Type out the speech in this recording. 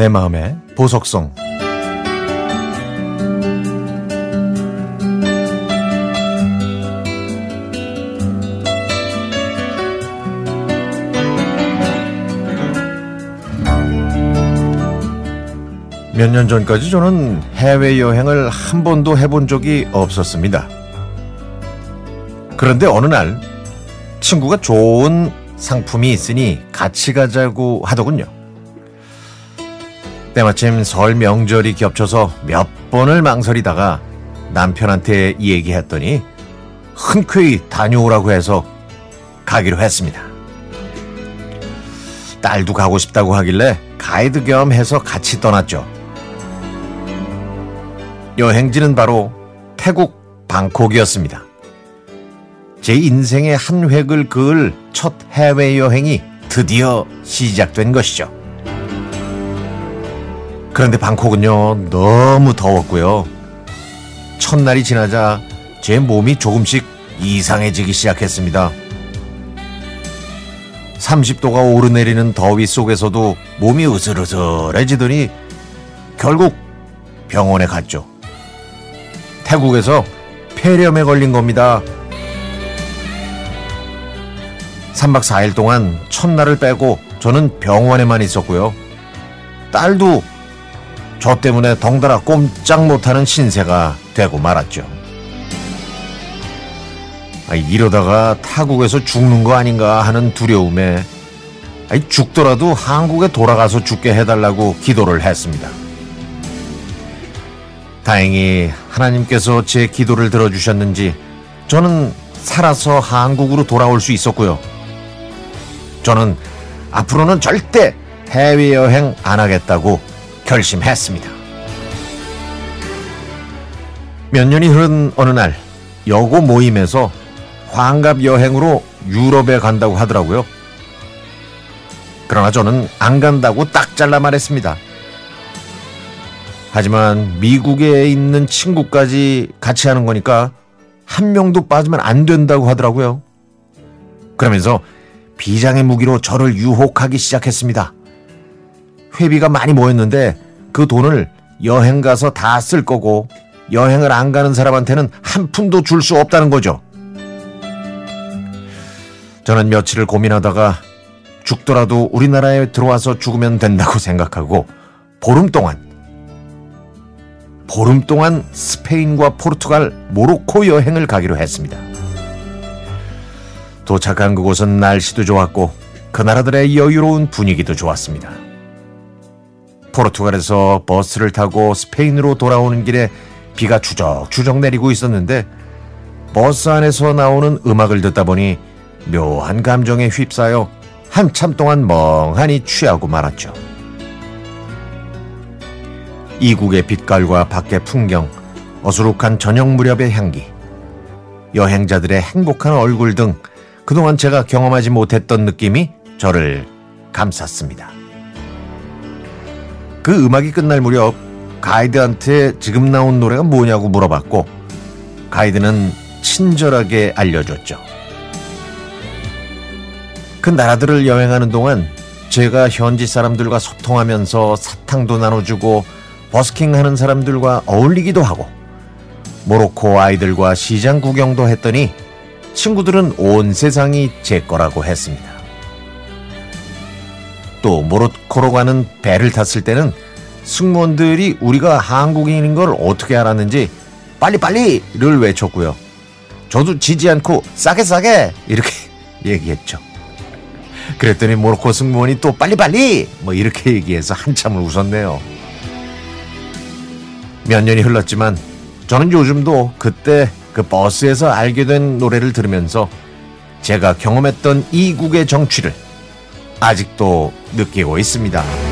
내 마음의 보석성 몇 년 전까지 저는 해외여행을 한 번도 해본 적이 없었습니다. 그런데 어느 날 친구가 좋은 상품이 있으니 같이 가자고 하더군요. 때마침 설 명절이 겹쳐서 몇 번을 망설이다가 남편한테 얘기했더니 흔쾌히 다녀오라고 해서 가기로 했습니다. 딸도 가고 싶다고 하길래 가이드 겸 해서 같이 떠났죠. 여행지는 바로 태국 방콕이었습니다. 제 인생의 한 획을 그을 첫 해외여행이 드디어 시작된 것이죠. 그런데 방콕은요, 너무 더웠고요. 첫날이 지나자 제 몸이 조금씩 이상해지기 시작했습니다. 30도가 오르내리는 더위 속에서도 몸이 으슬으슬해지더니 결국 병원에 갔죠. 태국에서 폐렴에 걸린 겁니다. 3박 4일 동안 첫날을 빼고 저는 병원에만 있었고요. 딸도 저 때문에 덩달아 꼼짝 못하는 신세가 되고 말았죠. 아, 이러다가 타국에서 죽는 거 아닌가 하는 두려움에 아니, 죽더라도 한국에 돌아가서 죽게 해달라고 기도를 했습니다. 다행히 하나님께서 제 기도를 들어주셨는지 저는 살아서 한국으로 돌아올 수 있었고요. 저는 앞으로는 절대 해외여행 안 하겠다고 결심했습니다. 몇 년이 흐른 어느 날 여고 모임에서 환갑 여행으로 유럽에 간다고 하더라고요. 그러나 저는 안 간다고 딱 잘라 말했습니다. 하지만 미국에 있는 친구까지 같이 하는 거니까 한 명도 빠지면 안 된다고 하더라고요. 그러면서 비장의 무기로 저를 유혹하기 시작했습니다. 회비가 많이 모였는데 그 돈을 여행 가서 다 쓸 거고 여행을 안 가는 사람한테는 한 푼도 줄 수 없다는 거죠. 저는 며칠을 고민하다가 죽더라도 우리나라에 들어와서 죽으면 된다고 생각하고 보름 동안 보름 동안 스페인과 포르투갈, 모로코 여행을 가기로 했습니다. 도착한 그곳은 날씨도 좋았고 그 나라들의 여유로운 분위기도 좋았습니다. 포르투갈에서 버스를 타고 스페인으로 돌아오는 길에 비가 추적추적 내리고 있었는데 버스 안에서 나오는 음악을 듣다 보니 묘한 감정에 휩싸여 한참 동안 멍하니 취하고 말았죠. 이국의 빛깔과 밖의 풍경, 어수룩한 저녁 무렵의 향기, 여행자들의 행복한 얼굴 등 그동안 제가 경험하지 못했던 느낌이 저를 감쌌습니다. 그 음악이 끝날 무렵 가이드한테 지금 나온 노래가 뭐냐고 물어봤고 가이드는 친절하게 알려줬죠. 그 나라들을 여행하는 동안 제가 현지 사람들과 소통하면서 사탕도 나눠주고 버스킹 하는 사람들과 어울리기도 하고 모로코 아이들과 시장 구경도 했더니 친구들은 온 세상이 제 거라고 했습니다. 또 모로 코로 가는 배를 탔을 때는 승무원들이 우리가 한국인인 걸 어떻게 알았는지 빨리빨리를 외쳤고요. 저도 지지 않고 싸게 싸게 이렇게 얘기했죠. 그랬더니 모로코 승무원이 또 빨리빨리 뭐 이렇게 얘기해서 한참을 웃었네요. 몇 년이 흘렀지만 저는 요즘도 그때 그 버스에서 알게 된 노래를 들으면서 제가 경험했던 이국의 정취를 아직도 느끼고 있습니다.